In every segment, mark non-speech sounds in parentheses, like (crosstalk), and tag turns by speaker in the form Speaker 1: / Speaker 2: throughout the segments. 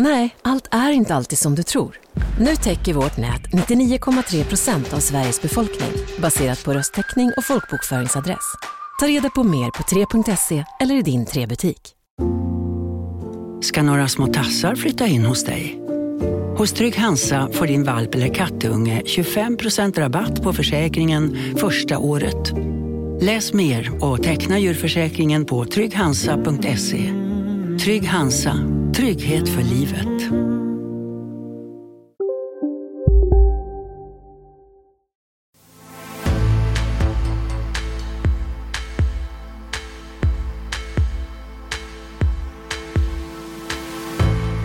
Speaker 1: Nej, allt är inte alltid som du tror. Nu täcker vårt nät 99,3 procent av Sveriges befolkning baserat på röstteckning och folkbokföringsadress. Ta reda på mer på 3.se eller i din 3-butik.
Speaker 2: Ska några små tassar flytta in hos dig? Hos Trygg Hansa får din valp eller kattunge 25 procent rabatt på försäkringen första året. Läs mer och teckna djurförsäkringen på trygghansa.se. Trygg Hansa, trygghet för livet.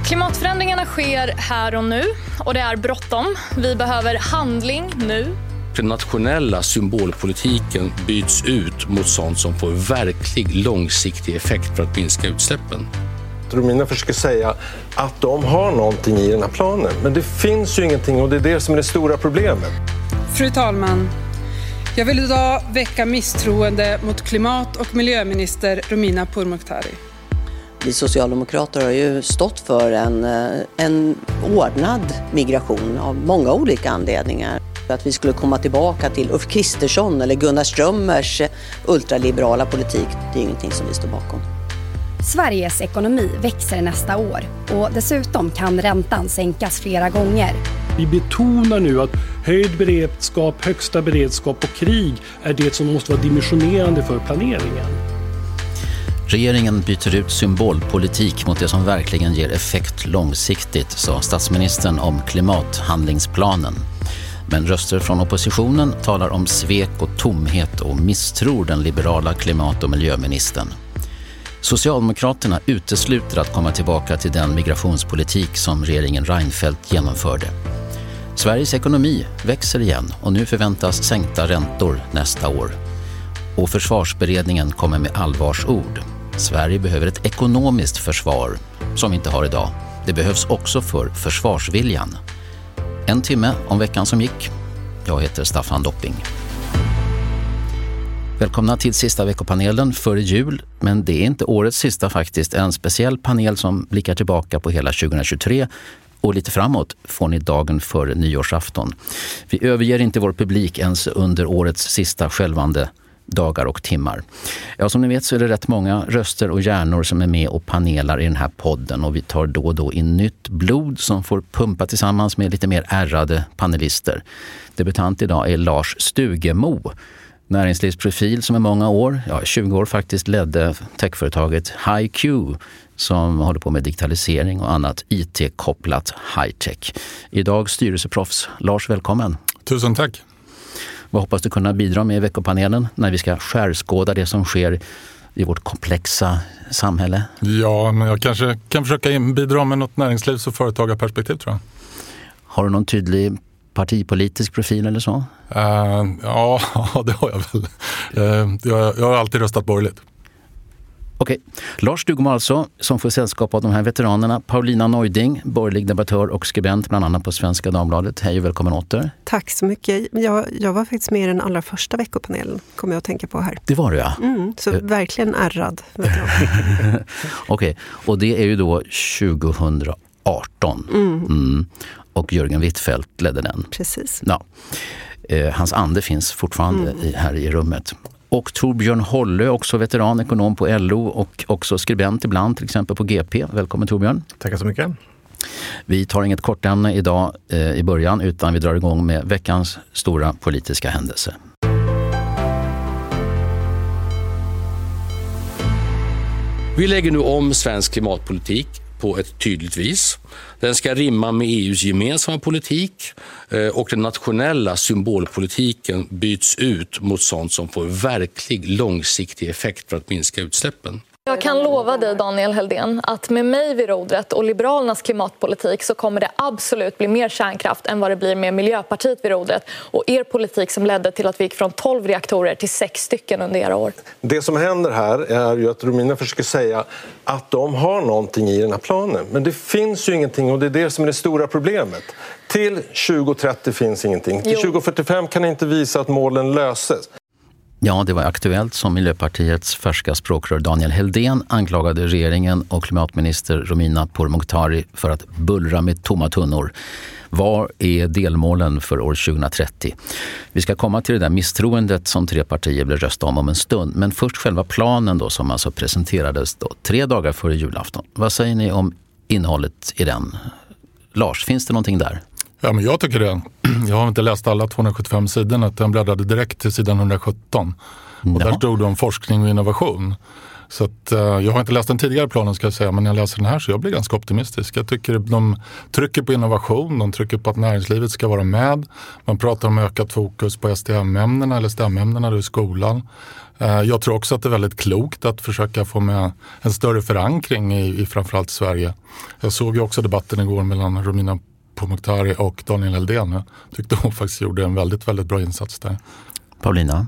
Speaker 3: Klimatförändringarna sker här och nu och det är bråttom. Vi behöver handling nu.
Speaker 4: Den nationella symbolpolitiken byts ut mot sånt som får verklig långsiktig effekt för att minska utsläppen.
Speaker 5: Romina försöker säga att de har någonting i den här planen. Men det finns ju ingenting och det är det som är det stora problemet.
Speaker 6: Fru talman! Jag vill idag väcka misstroende mot klimat och miljöminister Romina Pourmokhtari.
Speaker 7: Vi socialdemokrater har ju stått för en, eh, en ordnad migration av många olika anledningar. Att vi skulle komma tillbaka till Ulf Kristersson eller Gunnar Strömmers eh, ultraliberala politik, det är ingenting som vi står bakom.
Speaker 8: Sveriges ekonomi växer nästa år och dessutom kan räntan sänkas flera gånger.
Speaker 9: Vi betonar nu att höjd beredskap, högsta beredskap och krig är det som måste vara dimensionerande för planeringen.
Speaker 10: Regeringen byter ut symbolpolitik mot det som verkligen ger effekt långsiktigt, sa statsministern om klimathandlingsplanen. Men röster från oppositionen talar om svek och tomhet och misstror den liberala klimat och miljöministern. Socialdemokraterna utesluter att komma tillbaka till den migrationspolitik som regeringen Reinfeldt genomförde. Sveriges ekonomi växer igen och nu förväntas sänkta räntor nästa år. Och försvarsberedningen kommer med allvarsord. Sverige behöver ett ekonomiskt försvar som vi inte har idag. Det behövs också för försvarsviljan. En timme om veckan som gick. Jag heter Staffan Dopping. Välkomna till sista veckopanelen före jul, men det är inte årets sista faktiskt. En speciell panel som blickar tillbaka på hela 2023 och lite framåt får ni dagen före nyårsafton. Vi överger inte vår publik ens under årets sista skälvande dagar och timmar. Ja, som ni vet så är det rätt många röster och hjärnor som är med och panelar i den här podden och vi tar då och då in nytt blod som får pumpa tillsammans med lite mer ärrade panelister. Debutant idag är Lars Stugemo näringslivsprofil som i många år, ja 20 år faktiskt, ledde techföretaget HiQ som håller på med digitalisering och annat IT-kopplat high-tech. Idag styrelseproffs. Lars, välkommen.
Speaker 11: Tusen tack.
Speaker 10: Vad hoppas du kunna bidra med i veckopanelen när vi ska skärskåda det som sker i vårt komplexa samhälle?
Speaker 11: Ja, men jag kanske kan försöka bidra med något näringslivs och företagarperspektiv tror jag.
Speaker 10: Har du någon tydlig partipolitisk profil eller så?
Speaker 11: Uh, (laughs) ja, det har jag väl. Uh, jag, jag har alltid röstat borgerligt.
Speaker 10: Okej. Lars Stugemo alltså, som får sällskap av de här veteranerna. Paulina Neuding, borgerlig debattör och skribent bland annat på Svenska Dagbladet. Hej och välkommen åter.
Speaker 12: Tack så mycket. Jag, jag var faktiskt med i den allra första veckopanelen, kommer jag att tänka på här.
Speaker 10: Det var du ja.
Speaker 12: Mm, så uh. verkligen ärrad (laughs)
Speaker 10: Okej, okay. och det är ju då 2018. Mm. Mm. Och Jörgen Wittfeldt ledde den.
Speaker 12: Precis.
Speaker 10: Ja. Eh, hans ande finns fortfarande mm. i, här i rummet. Och Torbjörn Holle, också veteran, ekonom på LO och också skribent ibland, till exempel på GP. Välkommen Torbjörn.
Speaker 13: Tackar så mycket.
Speaker 10: Vi tar inget kortämne idag eh, i början utan vi drar igång med veckans stora politiska händelse.
Speaker 4: Vi lägger nu om svensk klimatpolitik på ett tydligt vis. Den ska rimma med EUs gemensamma politik eh, och den nationella symbolpolitiken byts ut mot sånt som får verklig långsiktig effekt för att minska utsläppen.
Speaker 3: Jag kan lova dig, Daniel Heldén, att med mig vid rodret och Liberalernas klimatpolitik så kommer det absolut bli mer kärnkraft än vad det blir med Miljöpartiet vid rodret och er politik som ledde till att vi gick från 12 reaktorer till 6 stycken under era år.
Speaker 5: Det som händer här är ju att Romina försöker säga att de har någonting i den här planen. Men det finns ju ingenting och det är det som är det stora problemet. Till 2030 finns ingenting. Till 2045 kan inte visa att målen löses.
Speaker 10: Ja, det var Aktuellt som Miljöpartiets färska språkrör Daniel Heldén anklagade regeringen och klimatminister Romina Pourmokhtari för att bullra med tomma tunnor. Vad är delmålen för år 2030? Vi ska komma till det där misstroendet som tre partier vill rösta om om en stund. Men först själva planen då som alltså presenterades då, tre dagar före julafton. Vad säger ni om innehållet i den? Lars, finns det någonting där?
Speaker 11: Ja, men jag tycker det. (clears throat) Jag har inte läst alla 275 sidorna. Jag bläddrade direkt till sidan 117. Och där stod det om forskning och innovation. Så att, uh, jag har inte läst den tidigare planen ska jag säga, men när jag läser den här så jag blir ganska optimistisk. Jag tycker de trycker på innovation, de trycker på att näringslivet ska vara med. Man pratar om ökat fokus på STM-ämnena eller STEM-ämnena i skolan. Uh, jag tror också att det är väldigt klokt att försöka få med en större förankring i, i framförallt Sverige. Jag såg ju också debatten igår mellan Romina Pourmokhtari och Daniel Eldén. Jag tyckte hon faktiskt gjorde en väldigt, väldigt bra insats där.
Speaker 10: Paulina?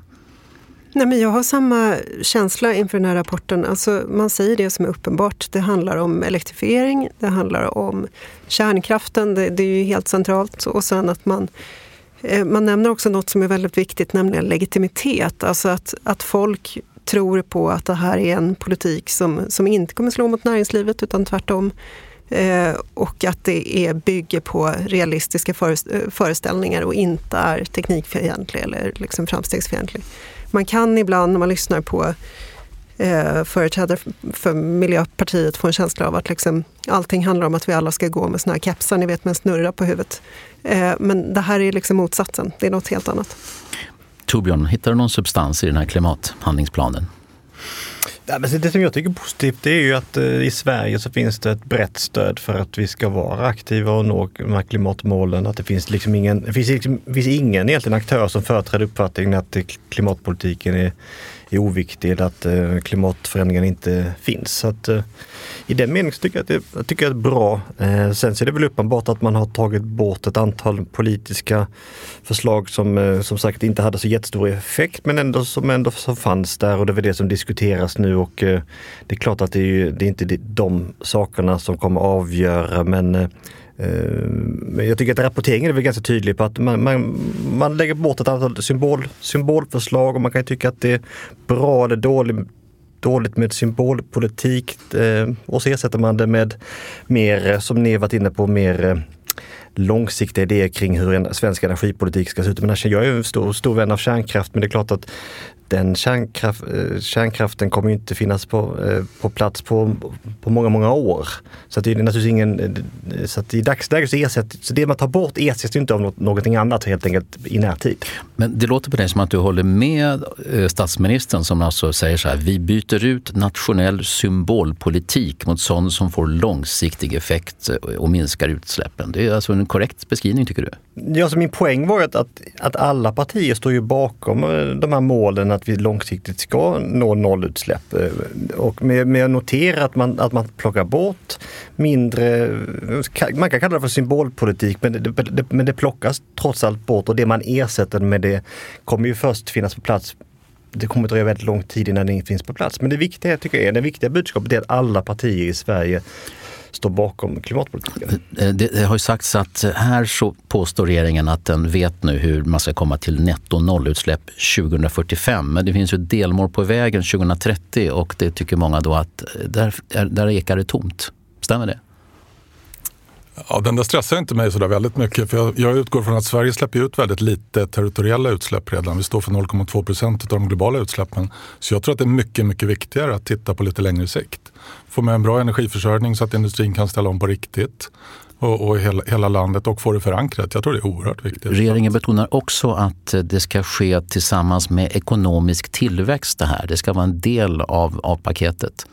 Speaker 12: Nej, men jag har samma känsla inför den här rapporten. Alltså, man säger det som är uppenbart. Det handlar om elektrifiering, det handlar om kärnkraften, det, det är ju helt centralt. Och sen att man, eh, man nämner också något som är väldigt viktigt, nämligen legitimitet. Alltså att, att folk tror på att det här är en politik som, som inte kommer slå mot näringslivet utan tvärtom Eh, och att det är, bygger på realistiska eh, föreställningar och inte är teknikfientlig eller liksom framstegsfientlig. Man kan ibland när man lyssnar på eh, företrädare för Miljöpartiet få en känsla av att liksom, allting handlar om att vi alla ska gå med såna här kepsar, ni vet med en snurra på huvudet. Eh, men det här är liksom motsatsen, det är något helt annat.
Speaker 10: Torbjörn, hittar du någon substans i den här klimathandlingsplanen?
Speaker 13: Ja, men det som jag tycker är positivt det är ju att eh, i Sverige så finns det ett brett stöd för att vi ska vara aktiva och nå de här klimatmålen. Att det finns liksom ingen, det finns, liksom, finns ingen egentligen aktör som företräder uppfattningen att eh, klimatpolitiken är, är oviktig eller att eh, klimatförändringen inte finns. Så att, eh, I den meningen tycker jag att det, jag tycker jag det är bra. Eh, sen så är det väl uppenbart att man har tagit bort ett antal politiska förslag som eh, som sagt inte hade så jättestor effekt men ändå som ändå som fanns där och det är väl det som diskuteras nu och eh, det är klart att det är, ju, det är inte de sakerna som kommer avgöra men eh, Eh, men jag tycker att rapporteringen är väl ganska tydlig på att man, man, man lägger bort ett antal symbol, symbolförslag och man kan tycka att det är bra eller dåligt dåligt med symbolpolitik eh, och så ersätter man det med mer, som ni varit inne på, mer eh, långsiktiga idéer kring hur en svensk energipolitik ska se ut. Men jag är en stor, stor vän av kärnkraft men det är klart att den kärnkraft, eh, kärnkraften kommer inte finnas på, eh, på plats på, på många, många år. Så att det är naturligtvis ingen, eh, så att i dagsläget så ersätts, så det man tar bort ersätts inte av något, någonting annat helt enkelt i närtid.
Speaker 10: Men det låter på dig som att du håller med statsministern som alltså säger så här, vi byter ut nationell symbolpolitik mot sån som får långsiktig effekt och minskar utsläppen. Det är alltså en korrekt beskrivning tycker du?
Speaker 13: Ja, så min poäng var att, att, att alla partier står ju bakom eh, de här målen att vi långsiktigt ska nå nollutsläpp. Eh, och med, med att notera att man, att man plockar bort mindre, man kan kalla det för symbolpolitik, men det, det, men det plockas trots allt bort och det man ersätter med det kommer ju först finnas på plats det kommer att dröja väldigt lång tid innan det finns på plats. Men det viktiga, tycker jag, det viktiga budskapet är att alla partier i Sverige står bakom klimatpolitiken.
Speaker 10: Eh, det, det har ju sagts att här så påstår regeringen att den vet nu hur man ska komma till netto nollutsläpp 2045. Men det finns ju delmål på vägen 2030 och det tycker många då att där, där ekar det tomt. Stämmer det?
Speaker 11: Ja, den där stressar inte mig så där väldigt mycket. För jag, jag, utgår från att Sverige släpper ut väldigt lite territoriella utsläpp redan. Vi står för 0,2 procent av de globala utsläppen. Så jag tror att det är mycket, mycket viktigare att titta på lite längre sikt. Få med en bra energiförsörjning så att industrin kan ställa om på riktigt. Och, och hela, hela, landet och få det förankrat. Jag tror det är oerhört viktigt.
Speaker 10: Regeringen betonar också att det ska ske tillsammans med ekonomisk tillväxt det här. Det ska vara en del av, av paketet.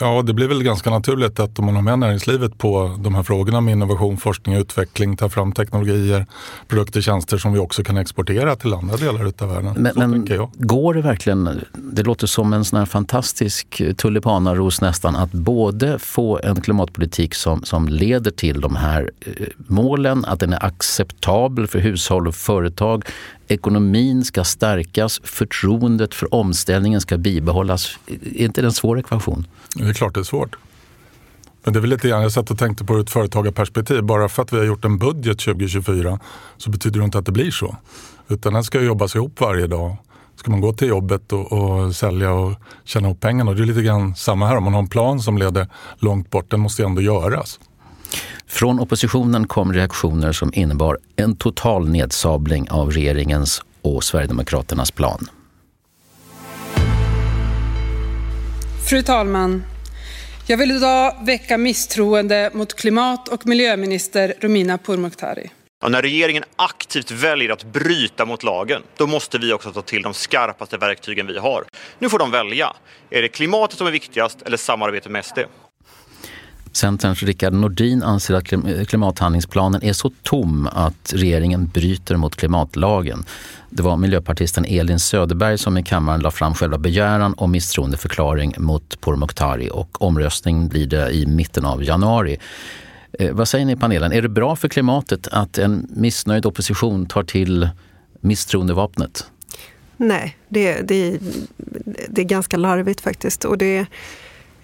Speaker 11: Ja, det blir väl ganska naturligt att om man har med näringslivet på de här frågorna med innovation, forskning och utveckling, ta fram teknologier, produkter, tjänster som vi också kan exportera till andra delar av världen.
Speaker 10: Men, men går det verkligen, det låter som en sån här fantastisk tulipanaros nästan, att både få en klimatpolitik som, som leder till de här eh, målen, att den är acceptabel för hushåll och företag, ekonomin ska stärkas, förtroendet för omställningen ska bibehållas. Är inte det en svår ekvation?
Speaker 11: Det är klart det är svårt. Men det är väl lite grann, jag satt och tänkte på ur ett företagarperspektiv. Bara för att vi har gjort en budget 2024 så betyder det inte att det blir så. Utan den ska jobbas ihop varje dag. Ska man gå till jobbet och, och sälja och tjäna ihop pengarna. Det är lite grann samma här. Om man har en plan som leder långt bort, den måste ju ändå göras.
Speaker 10: Från oppositionen kom reaktioner som innebar en total nedsabling av regeringens och Sverigedemokraternas plan.
Speaker 6: Fru talman! Jag vill idag väcka misstroende mot klimat och miljöminister Romina Pourmokhtari.
Speaker 14: Ja, när regeringen aktivt väljer att bryta mot lagen, då måste vi också ta till de skarpaste verktygen vi har. Nu får de välja. Är det klimatet som är viktigast eller samarbetet med SD?
Speaker 10: Centerns Rickard Nordin anser att klimathandlingsplanen är så tom att regeringen bryter mot klimatlagen. Det var miljöpartisten Elin Söderberg som i kammaren la fram själva begäran om misstroendeförklaring mot Pourmokhtari och omröstning blir det i mitten av januari. Eh, vad säger ni i panelen? Är det bra för klimatet att en missnöjd opposition tar till misstroendevapnet?
Speaker 12: Nej, det, det, det är ganska larvigt faktiskt. Och det är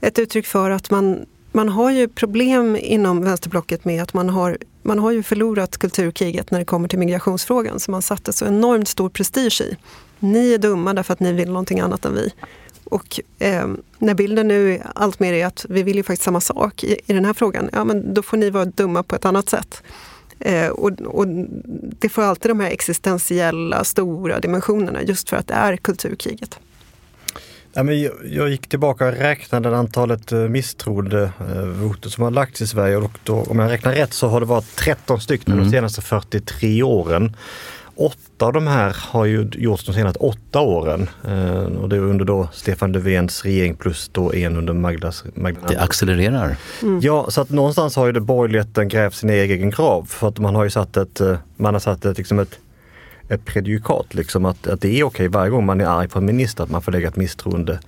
Speaker 12: ett uttryck för att man man har ju problem inom vänsterblocket med att man har, man har ju förlorat kulturkriget när det kommer till migrationsfrågan som man satte så enormt stor prestige i. Ni är dumma därför att ni vill någonting annat än vi. Och eh, när bilden nu allt mer är att vi vill ju faktiskt samma sak i, i den här frågan, ja men då får ni vara dumma på ett annat sätt. Eh, och, och, det får alltid de här existentiella stora dimensionerna just för att det är kulturkriget.
Speaker 13: Ja, men jag, jag gick tillbaka och räknade antalet eh, misstroendevoter som har lagts i Sverige och då, om jag räknar rätt så har det varit 13 stycken mm. de senaste 43 åren. Åtta av de här har ju gjorts de senaste åtta åren eh, och det är under då Stefan Löfvens regering plus då en under Magdas, Magdalena.
Speaker 10: Det accelererar.
Speaker 13: Mm. Ja, så att någonstans har ju det borgerligheten grävt sin egen grav för att man har ju satt ett, eh, man har satt ett, liksom ett ett predikat, liksom att, att det är okej varje gång man är arg på en minister att man får lägga ett misstroende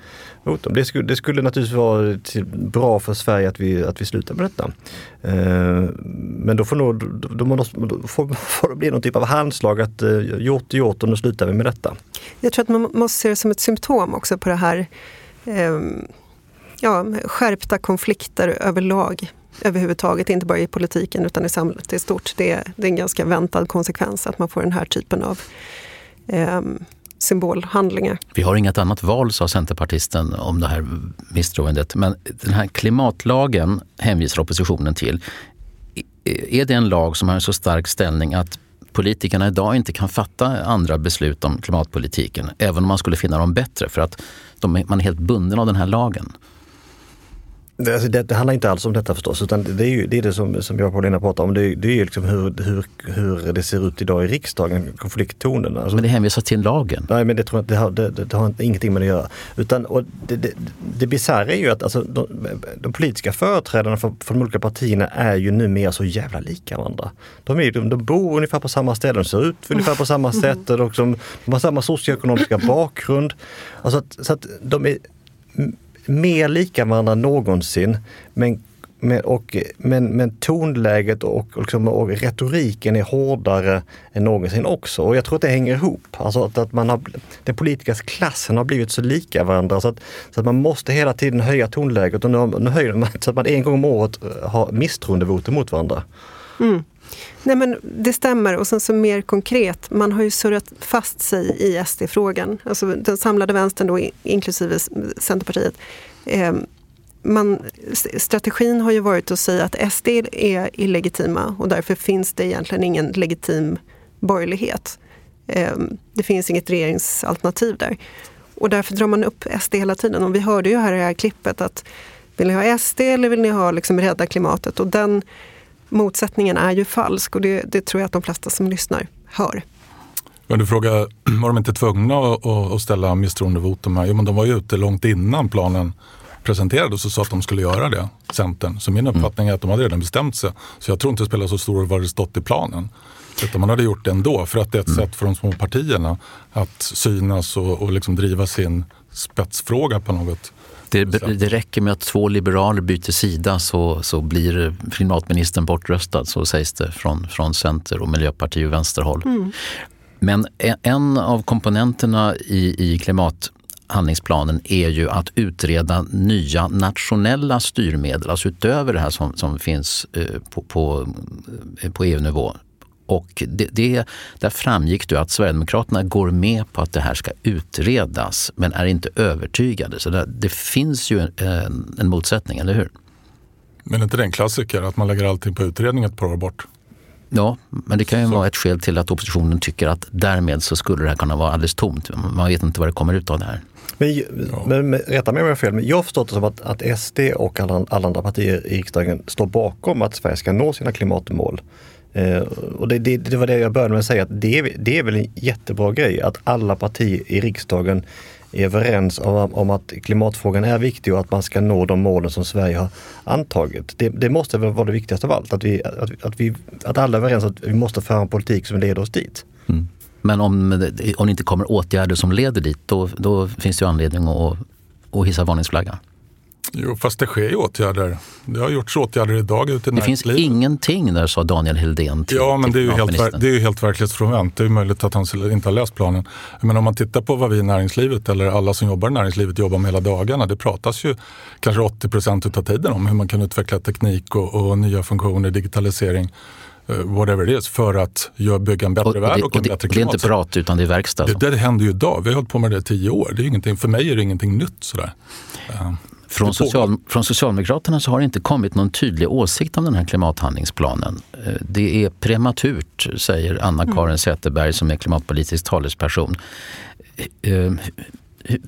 Speaker 13: mot dem. Det skulle, det skulle naturligtvis vara bra för Sverige att vi, att vi slutar med detta. Eh, men då får, nog, då, måste, då får, (laughs) får det bli någon typ av handslag att eh, gjort är gjort och nu slutar vi med detta.
Speaker 12: Jag tror att man måste se det som ett symptom också på det här eh, ja, skärpta konflikter överlag överhuvudtaget, inte bara i politiken utan i samhället i stort. Det är, det är en ganska väntad konsekvens att man får den här typen av eh, symbolhandlingar.
Speaker 10: Vi har inget annat val, sa centerpartisten om det här misstroendet. Men den här klimatlagen hänvisar oppositionen till. Är det en lag som har en så stark ställning att politikerna idag inte kan fatta andra beslut om klimatpolitiken, även om man skulle finna dem bättre för att de, man är helt bunden av den här lagen?
Speaker 13: Det, alltså det, det, handlar inte alls om detta förstås, utan det är ju det, är det som, som jag och Paulina pratar om. Det, det är ju liksom hur, hur, hur det ser ut idag i riksdagen, konflikttonerna. Alltså,
Speaker 10: men det hänvisar till lagen?
Speaker 13: Nej, men det tror jag det har, det, det, har ingenting med det att göra. Utan, och det det, det bisarra är ju att alltså, de, de politiska företrädarna för, för de olika partierna är ju numera så jävla lika varandra. De, är, de, de bor ungefär på samma ställe, de ser ut ungefär på samma sätt, och de, de har samma socioekonomiska bakgrund. Alltså att, så att de är mer lika varandra än någonsin. Men, men, och, men, men tonläget och, liksom, och retoriken är hårdare än någonsin också. Och jag tror att det hänger ihop. Alltså att, att man har, den politiska klassen har blivit så lika varandra så att, så att man måste hela tiden höja tonläget. Och nu, nu höjer man så att man en gång om året har misstroendevotum mot varandra.
Speaker 12: Mm. Nej men det stämmer och sen så mer konkret, man har ju surrat fast sig i SD-frågan. Alltså den samlade vänstern då inklusive Centerpartiet. Eh, man, strategin har ju varit att säga att SD är illegitima och därför finns det egentligen ingen legitim borgerlighet. Eh, det finns inget regeringsalternativ där. Och därför drar man upp SD hela tiden. Och vi hörde ju här i det här klippet att vill ni ha SD eller vill ni ha liksom rädda klimatet? Och den motsättningen är ju falsk och det, det tror jag att de flesta som lyssnar hör.
Speaker 11: Men du frågar, (clears throat) var de inte tvungna att, att ställa misstroendevotum här? Jo, men de var ju ute långt innan planen presenterades och sa att de skulle göra det, Centern. Så min uppfattning är att de hade redan bestämt sig. Så jag tror inte det spelar så stor roll vad det stått i planen. Utan man hade gjort det ändå för att det är ett mm. sätt för de små partierna att synas och, och liksom driva sin spetsfråga på något
Speaker 10: det, det, räcker med att två liberaler byter sida så, så blir klimatministern bortröstad, så sägs det från, från Center och Miljöpartiet och vänsterhåll. Mm. Men en av komponenterna i, i klimathandlingsplanen är ju att utreda nya nationella styrmedel, alltså utöver det här som, som finns eh, på, på, eh, på EU-nivå. Och det, det, där framgick det att Sverigedemokraterna går med på att det här ska utredas men är inte övertygade. Så det, det finns ju en, en motsättning, eller hur?
Speaker 11: Men är inte det en klassiker att man lägger allting på utredning ett par år bort?
Speaker 10: Ja, men det kan ju så. vara ett skäl till att oppositionen tycker att därmed så skulle det här kunna vara alldeles tomt. Man vet inte vad det kommer ut av det här.
Speaker 13: Men, ja. men, men rätta mig om jag har fel, men jag har förstått det som att, att SD och alla, alla andra partier i riksdagen står bakom att Sverige ska nå sina klimatmål. Eh, och det, det, det, var det jag började med att säga, att det, det är väl en jättebra grej att alla partier i riksdagen är överens om, om, att klimatfrågan är viktig och att man ska nå de målen som Sverige har antagit. Det, det måste väl vara det viktigaste av allt, att, vi, att, att, vi, att alla är överens om att vi måste föra en politik som leder oss dit. Mm.
Speaker 10: Men om, om det inte kommer åtgärder som leder dit, då, då finns det ju anledning att, att hissa varningsflagga.
Speaker 11: Jo, fast det sker ju åtgärder. Det har gjorts åtgärder idag ute i
Speaker 10: Det finns ingenting där, sa Daniel Hildén till
Speaker 11: Ja, men det är ju helt, det är ju helt verklighetsfrånvänt. Det är möjligt att han inte har läst planen. Men om man tittar på vad vi i näringslivet, eller alla som jobbar i näringslivet, jobbar med hela dagarna. Det pratas ju kanske 80 procent av tiden om hur man kan utveckla teknik och, och nya funktioner, digitalisering uh, whatever it is, för att bygga en bättre och, värld och, och, en bättre klimat.
Speaker 10: Det är inte prat utan det är verkstad.
Speaker 11: Det, det händer ju idag. Vi har hållit på med det i tio år. Det är ingenting, för mig är det ingenting nytt. Sådär.
Speaker 10: Från, social, från Socialdemokraterna så har det inte kommit någon tydlig åsikt om den här klimathandlingsplanen. Eh, det är prematurt, säger Anna-Karin mm. Säterberg som är klimatpolitisk talesperson. Eh, eh,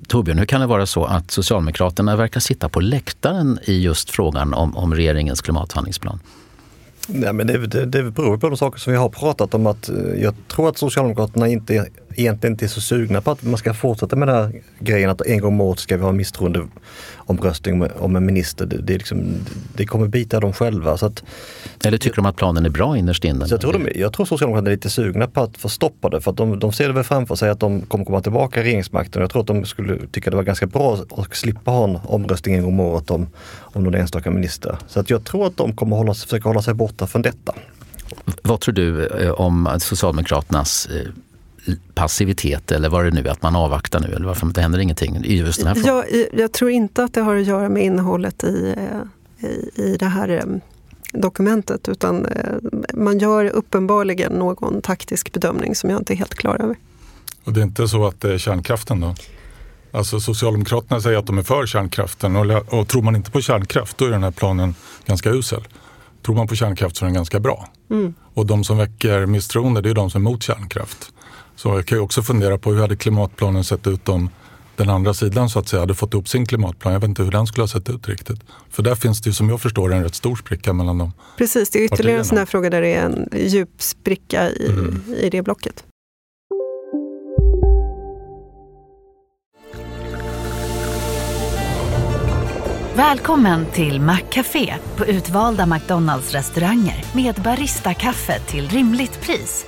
Speaker 10: Torbjörn, hur kan det vara så att Socialdemokraterna verkar sitta på läktaren i just frågan om, om regeringens klimathandlingsplan?
Speaker 13: Nej, men det, det, det beror på de saker som vi har pratat om. att Jag tror att Socialdemokraterna inte egentligen inte är så sugna på att man ska fortsätta med den här grejen att en gång om året ska vi ha misstroendeomröstning om en minister. Det, det, liksom, det kommer bita dem själva. Så att,
Speaker 10: Eller tycker de att planen är bra innerst inne?
Speaker 13: Jag tror, de, jag tror Socialdemokraterna är lite sugna på att få stoppa det för att de, de ser det väl framför sig att de kommer komma tillbaka i regeringsmakten. Jag tror att de skulle tycka det var ganska bra att slippa ha en omröstning en gång om året om, om någon enstaka minister. Så att jag tror att de kommer hålla, försöka hålla sig borta från detta.
Speaker 10: Vad tror du eh, om Socialdemokraternas eh, passivitet eller vad det nu är, att man avvaktar nu eller varför det händer ingenting i just den här frågan?
Speaker 12: Jag, jag tror inte att det har att göra med innehållet i, eh, i, i det här eh, dokumentet utan eh, man gör uppenbarligen någon taktisk bedömning som jag inte är helt klar över.
Speaker 11: Och det är inte så att det är kärnkraften då? Alltså Socialdemokraterna säger att de är för kärnkraften och, och tror man inte på kärnkraft då är den här planen ganska usel. Tror man på kärnkraft så är den ganska bra. Mm. Och de som väcker misstroende det är de som är emot kärnkraft. Så jag kan ju också fundera på hur hade klimatplanen sett ut om den andra sidan så att säga hade fått upp sin klimatplan. Jag vet inte hur den skulle ha sett ut riktigt. För där finns det ju som jag förstår en rätt stor spricka mellan dem.
Speaker 12: Precis, det är ytterligare partierna. en sån här fråga där det är en djup spricka i, mm. i det blocket.
Speaker 15: Välkommen till Maccafé på utvalda McDonalds restauranger med Baristakaffe till rimligt pris.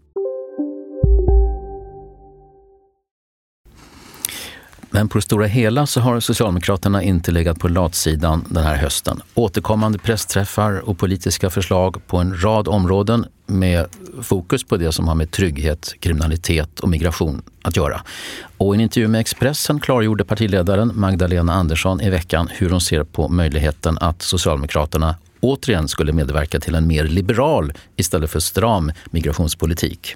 Speaker 10: Men på det stora hela så har Socialdemokraterna inte legat på latsidan den här hösten. Återkommande pressträffar och politiska förslag på en rad områden med fokus på det som har med trygghet, kriminalitet och migration att göra. Och i en intervju med Expressen klargjorde partiledaren Magdalena Andersson i veckan hur hon ser på möjligheten att Socialdemokraterna återigen skulle medverka till en mer liberal istället för stram migrationspolitik.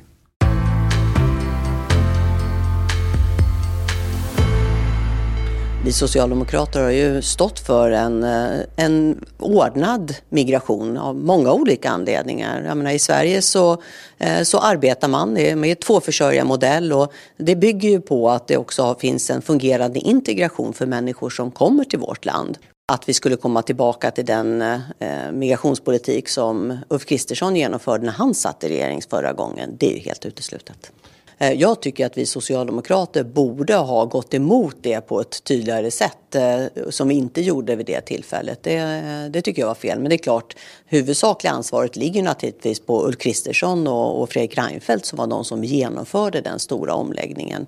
Speaker 7: Vi socialdemokrater har ju stått för en, eh, en ordnad migration av många olika anledningar. Jag menar, I Sverige så, eh, så arbetar man med tvåförsörjarmodell och det bygger ju på att det också finns en fungerande integration för människor som kommer till vårt land. Att vi skulle komma tillbaka till den eh, migrationspolitik som Ulf Kristersson genomförde när han satt i regering förra gången, det är ju helt uteslutet. Eh, jag tycker att vi socialdemokrater borde ha gått emot det på ett tydligare sätt eh, som vi inte gjorde vid det tillfället. Det, det tycker jag var fel. Men det är klart, huvudsakliga ansvaret ligger naturligtvis på Ulf Kristersson och, och Fredrik Reinfeldt som var de som genomförde den stora omläggningen.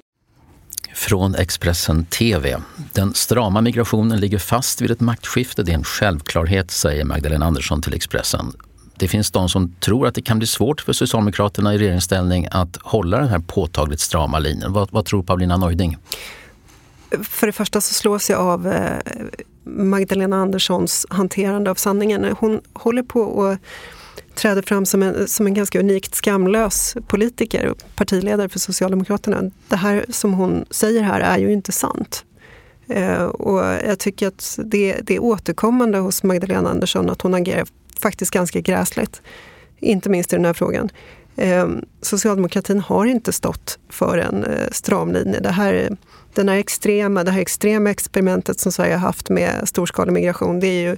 Speaker 10: Från Expressen TV. Den strama migrationen ligger fast vid ett maktskifte. Det är en självklarhet, säger Magdalena Andersson till Expressen det finns de som tror att det kan bli svårt för Socialdemokraterna i regeringsställning att hålla den här påtagligt strama linjen. Vad, vad tror Paulina Neuding?
Speaker 12: För det första så slås jag av eh, Magdalena Anderssons hanterande av sanningen. Hon håller på och träder fram som en, som en ganska unikt skamlös politiker och partiledare för Socialdemokraterna. Det här som hon säger här är ju inte sant. Eh, och jag tycker att det, det är återkommande hos Magdalena Andersson att hon agerar faktiskt ganska gräsligt. Inte minst i den här frågan. Ehm, socialdemokratin har inte stått för en eh, stram linje. Det här, den här extrema, det här extrema experimentet som Sverige har haft med storskalig migration, det är ju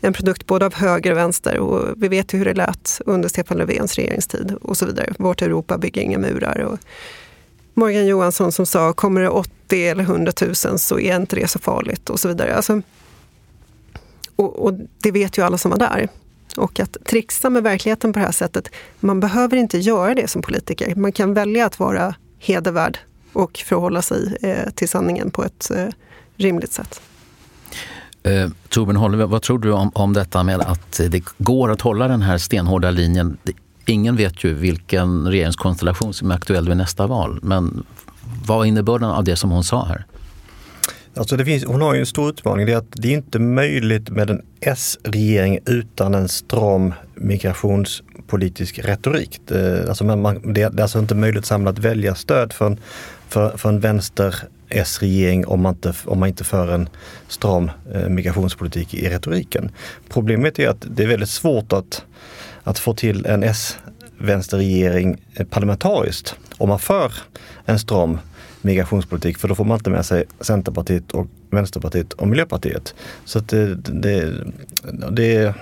Speaker 12: en produkt både av höger och vänster. Och vi vet ju hur det lät under Stefan Löfvens regeringstid och så vidare. Vårt Europa bygger inga murar. Och Morgan Johansson som sa, kommer det 80 eller 100 000 så är inte det så farligt och så vidare. Alltså, och, och det vet ju alla som var där. Och att trixa med verkligheten på det här sättet, man behöver inte göra det som politiker. Man kan välja att vara hedervärd och förhålla sig eh, till sanningen på ett eh, rimligt sätt.
Speaker 10: Eh, Torbjörn Holme, vad tror du om, om detta med att det går att hålla den här stenhårda linjen? Ingen vet ju vilken regeringskonstellation som är aktuell vid nästa val. Men vad är innebörden av det som hon sa här?
Speaker 13: Alltså det finns, hon har ju en stor utmaning. Det är att det är inte möjligt med en S-regering utan en stram migrationspolitisk retorik. Det, alltså man, det är alltså inte möjligt att samla ett väljarstöd för en, för, för en vänster S-regering om man, inte, om man inte för en stram eh, migrationspolitik i retoriken. Problemet är att det är väldigt svårt att, att få till en S-vänsterregering eh, parlamentariskt om man för en stram migrationspolitik för då får man inte med sig Centerpartiet och Vänsterpartiet och Miljöpartiet. Så att det, det, det,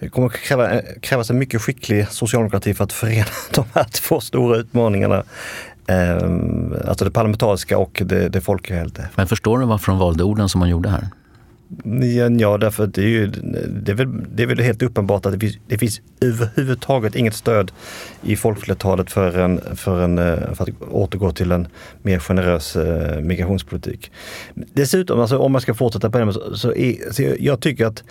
Speaker 13: det kommer kräva, krävas en mycket skicklig socialdemokrati för att förena (laughs) de här två stora utmaningarna. Eh, alltså det parlamentariska och det, det folkliga.
Speaker 10: Men förstår du varför de valde orden som man gjorde här?
Speaker 13: Ja, därför det är ju det är väl, det är väl helt uppenbart att det finns, det finns överhuvudtaget inget stöd i folkflertalet för, en, för, en, eh, för att återgå till en mer generös eh, migrationspolitik. Dessutom, alltså, om man ska fortsätta på det, så, så, är, så jag tycker att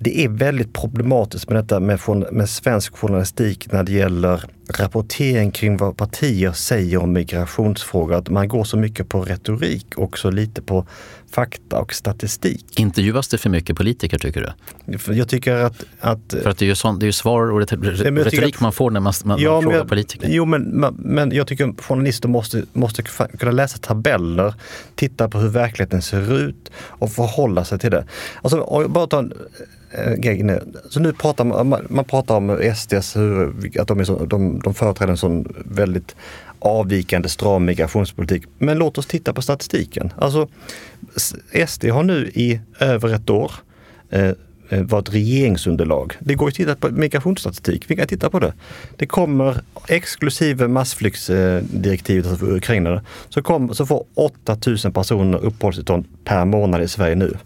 Speaker 13: det är väldigt problematiskt med detta med, med svensk journalistik när det gäller rapportering kring vad partier säger om migrationsfrågor. Att man går så mycket på retorik och så lite på fakta och statistik.
Speaker 10: Intervjuas det för mycket politiker tycker
Speaker 13: du? Jag tycker att... att
Speaker 10: för att det är ju, sån, det är ju svar och retorik att, man får när man, man, ja, man frågar
Speaker 13: jag,
Speaker 10: politiker.
Speaker 13: Jo, men, men jag tycker att journalister måste, måste kunna läsa tabeller, titta på hur verkligheten ser ut och förhålla sig till det. Alltså, bara ta en, grej Så nu pratar man, man pratar om SDs, hur, att de, är så, de, de företräder en sån väldigt avvikande stram migrationspolitik. Men låt oss titta på statistiken. Alltså SD har nu i över ett år eh, eh varit regeringsunderlag. Det går att titta på migrationsstatistik. Vi kan titta på det. Det kommer exklusive massflyktsdirektivet alltså för ukrainare så, kom, så får 8000 personer uppehållstillstånd per månad i Sverige nu.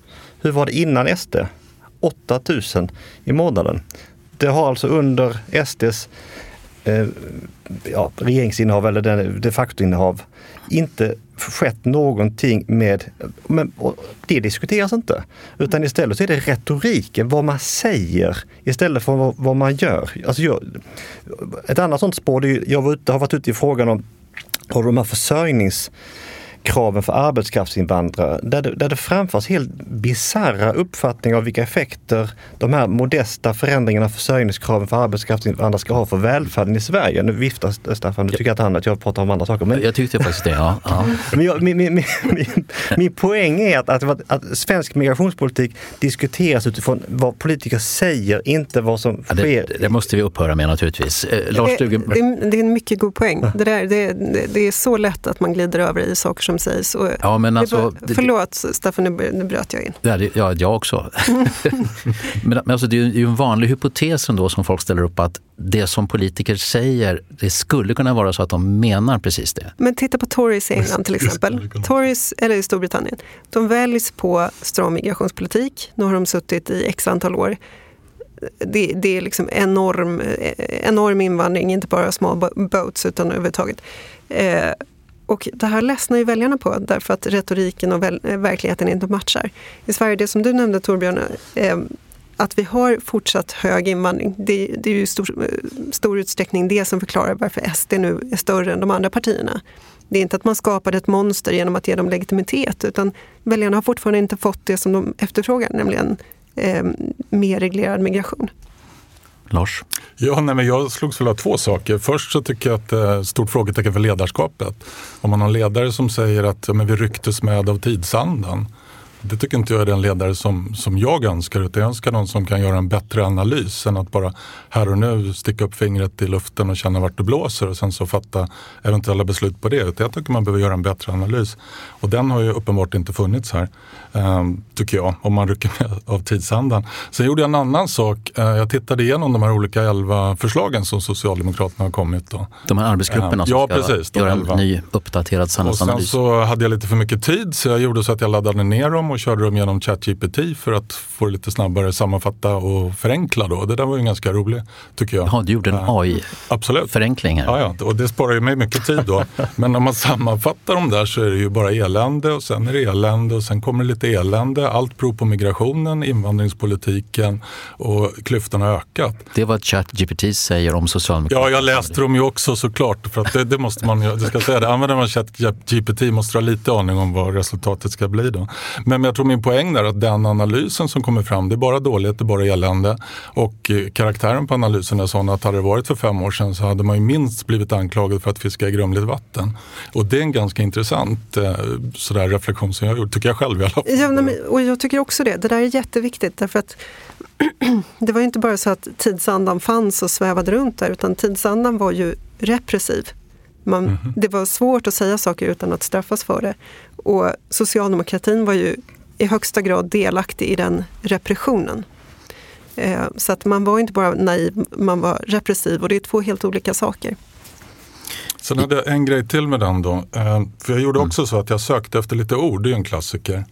Speaker 13: Hur var det innan SD? 8000 i månaden. Det har alltså under SDs eh, ja, regeringsinnehav eller de facto-innehav inte skett någonting med, men det diskuteras inte. Utan istället så är det retoriken, vad man säger istället för vad, vad man gör. Alltså jag, ett annat sånt spår, det är, jag var ute, har varit ute i frågan om, om de här försörjnings kraven för arbetskraftsinvandrare där det, där det framförs helt bizarra uppfattningar av vilka effekter de här modesta förändringarna av försörjningskraven för arbetskraftsinvandrare ska ha för välfärden i Sverige. Nu viftar Staffan, du tycker att, han, att jag pratar om andra saker.
Speaker 10: Men, jag tyckte faktiskt det, ja. ja. (laughs)
Speaker 13: men jag, min, min, min, min, poäng är att, att, att, svensk migrationspolitik diskuteras utifrån vad politiker säger, inte vad som
Speaker 10: ja,
Speaker 13: det,
Speaker 10: sker. Det måste vi upphöra med naturligtvis. Eh, Lars
Speaker 12: det, det, det, är en mycket god poäng. Det, där, det, det, är så lätt att man glider över i saker som sägs. Och
Speaker 10: ja, men alltså,
Speaker 12: var, förlåt Staffan, nu bröt jag in.
Speaker 10: Ja, ja jag också. (laughs) men, men alltså, det är ju en vanlig hypotes ändå som folk ställer upp att det som politiker säger, det skulle kunna vara så att de menar precis det.
Speaker 12: Men titta på Tories i England till (laughs) exempel. Tories, eller i Storbritannien. De väljs på stram migrationspolitik. Nu har de suttit i x antal år. Det, det, är liksom enorm, enorm invandring, inte bara small boats utan överhuvudtaget. Eh, och det här ledsnar ju väljarna på därför att retoriken och eh, verkligheten inte matchar. I Sverige, det som du nämnde Torbjörn, eh, att vi har fortsatt hög invandring, det, det är ju i stor, eh, stor utsträckning det som förklarar varför SD nu är större än de andra partierna. Det är inte att man skapade ett monster genom att ge dem legitimitet utan väljarna har fortfarande inte fått det som de efterfrågar, nämligen eh, mer reglerad migration.
Speaker 10: Lars?
Speaker 11: Ja, nej, men jag slogs väl av två saker. Först så tycker jag att det är ett stort frågetecken för ledarskapet. Om man har en ledare som säger att ja, men vi rycktes med av tidsandan. Det tycker inte jag är den ledare som, som jag önskar. Utan jag önskar någon som kan göra en bättre analys än att bara här och nu sticka upp fingret i luften och känna vart det blåser och sen så fatta eventuella beslut på det. Utan jag tycker man behöver göra en bättre analys. Och den har ju uppenbart inte funnits här, eh, tycker jag, om man rycker med av tidsandan. Sen gjorde jag en annan sak. Eh, jag tittade igenom de här olika elva förslagen som Socialdemokraterna har kommit. Då.
Speaker 10: De här arbetsgrupperna eh, som
Speaker 11: ja,
Speaker 10: ska
Speaker 11: precis,
Speaker 10: göra en ny uppdaterad samhällsanalys.
Speaker 11: Och sen så hade jag lite för mycket tid så jag gjorde så att jag laddade ner dem och körde dem genom ChatGPT för att få det lite snabbare sammanfatta och förenkla. Då. Det där var ju ganska roligt tycker jag.
Speaker 10: Ja, du gjorde en AI-förenkling här.
Speaker 11: Ja, ja, och det sparar ju mig mycket tid då. (laughs) Men om man sammanfattar dem där så är det ju bara elände och sen är det elände och sen kommer det lite elände. Allt beror på migrationen, invandringspolitiken och klyftorna har ökat.
Speaker 10: Det var ChatGPT säger om Socialdemokraterna.
Speaker 11: Ja, jag läste dem ju också såklart. För att det, det måste man det ska säga det, använder man ChatGPT måste ha lite aning om vad resultatet ska bli då. Men jag tror min poäng är att den analysen som kommer fram, det är bara dåligt, det är bara elände. Och eh, karaktären på analysen är sån att hade det varit för fem år sedan så hade man ju minst blivit anklagad för att fiska i grumligt vatten. Och det är en ganska intressant eh, sådär reflektion som jag har gjort, tycker jag själv i alla fall.
Speaker 12: Ja, men, och jag tycker också det. Det där är jätteviktigt därför att (clears throat) det var ju inte bara så att tidsandan fanns och svävade runt där utan tidsandan var ju repressiv. Man, mm -hmm. Det var svårt att säga saker utan att straffas för det. Och socialdemokratin var ju i högsta grad delaktig i den repressionen. Eh, så att man var inte bara naiv, man var repressiv och det är två helt olika saker.
Speaker 11: Sen hade jag en grej till med den då. Eh, för jag gjorde mm. också så att jag sökte efter lite ord, det är en klassiker.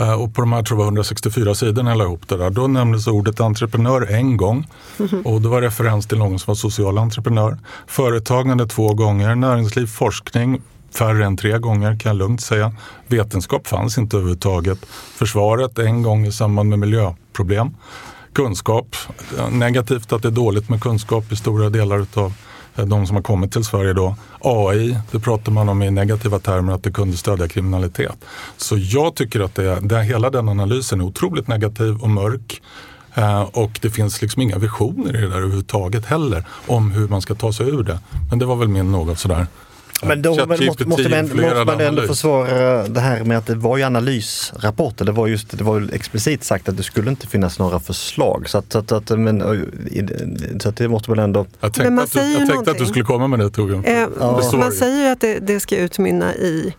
Speaker 11: Eh, och på de här tror jag 164 sidorna jag la ihop det där. Då nämndes ordet entreprenör en gång. Mm. Och det var referens till någon som var social entreprenör. Företagande två gånger, näringsliv, forskning färre än tre gånger kan jag lugnt säga. Vetenskap fanns inte överhuvudtaget. Försvaret en gång i samband med miljöproblem. Kunskap, eh, negativt att det är dåligt med kunskap i stora delar av eh, de som har kommit till Sverige då. AI, det pratar man om i negativa termer att det kunde stödja kriminalitet. Så jag tycker att det, det, hela den analysen är otroligt negativ och mörk. Eh, och det finns liksom inga visioner i det där överhuvudtaget heller om hur man ska ta sig ur det. Men det var väl min något sådär
Speaker 13: men då måste, måste, man, måste man ändå försvara det här med att det var ju analysrapporter. Det var just det var explicit sagt att det skulle inte finnas några förslag. Så att, att, att men, så att det måste man ändå...
Speaker 11: Jag tänkte, att, du, jag tänkte att du skulle komma med det Torbjörn. Eh,
Speaker 12: ja. Man säger ju att det, det, ska utmynna i,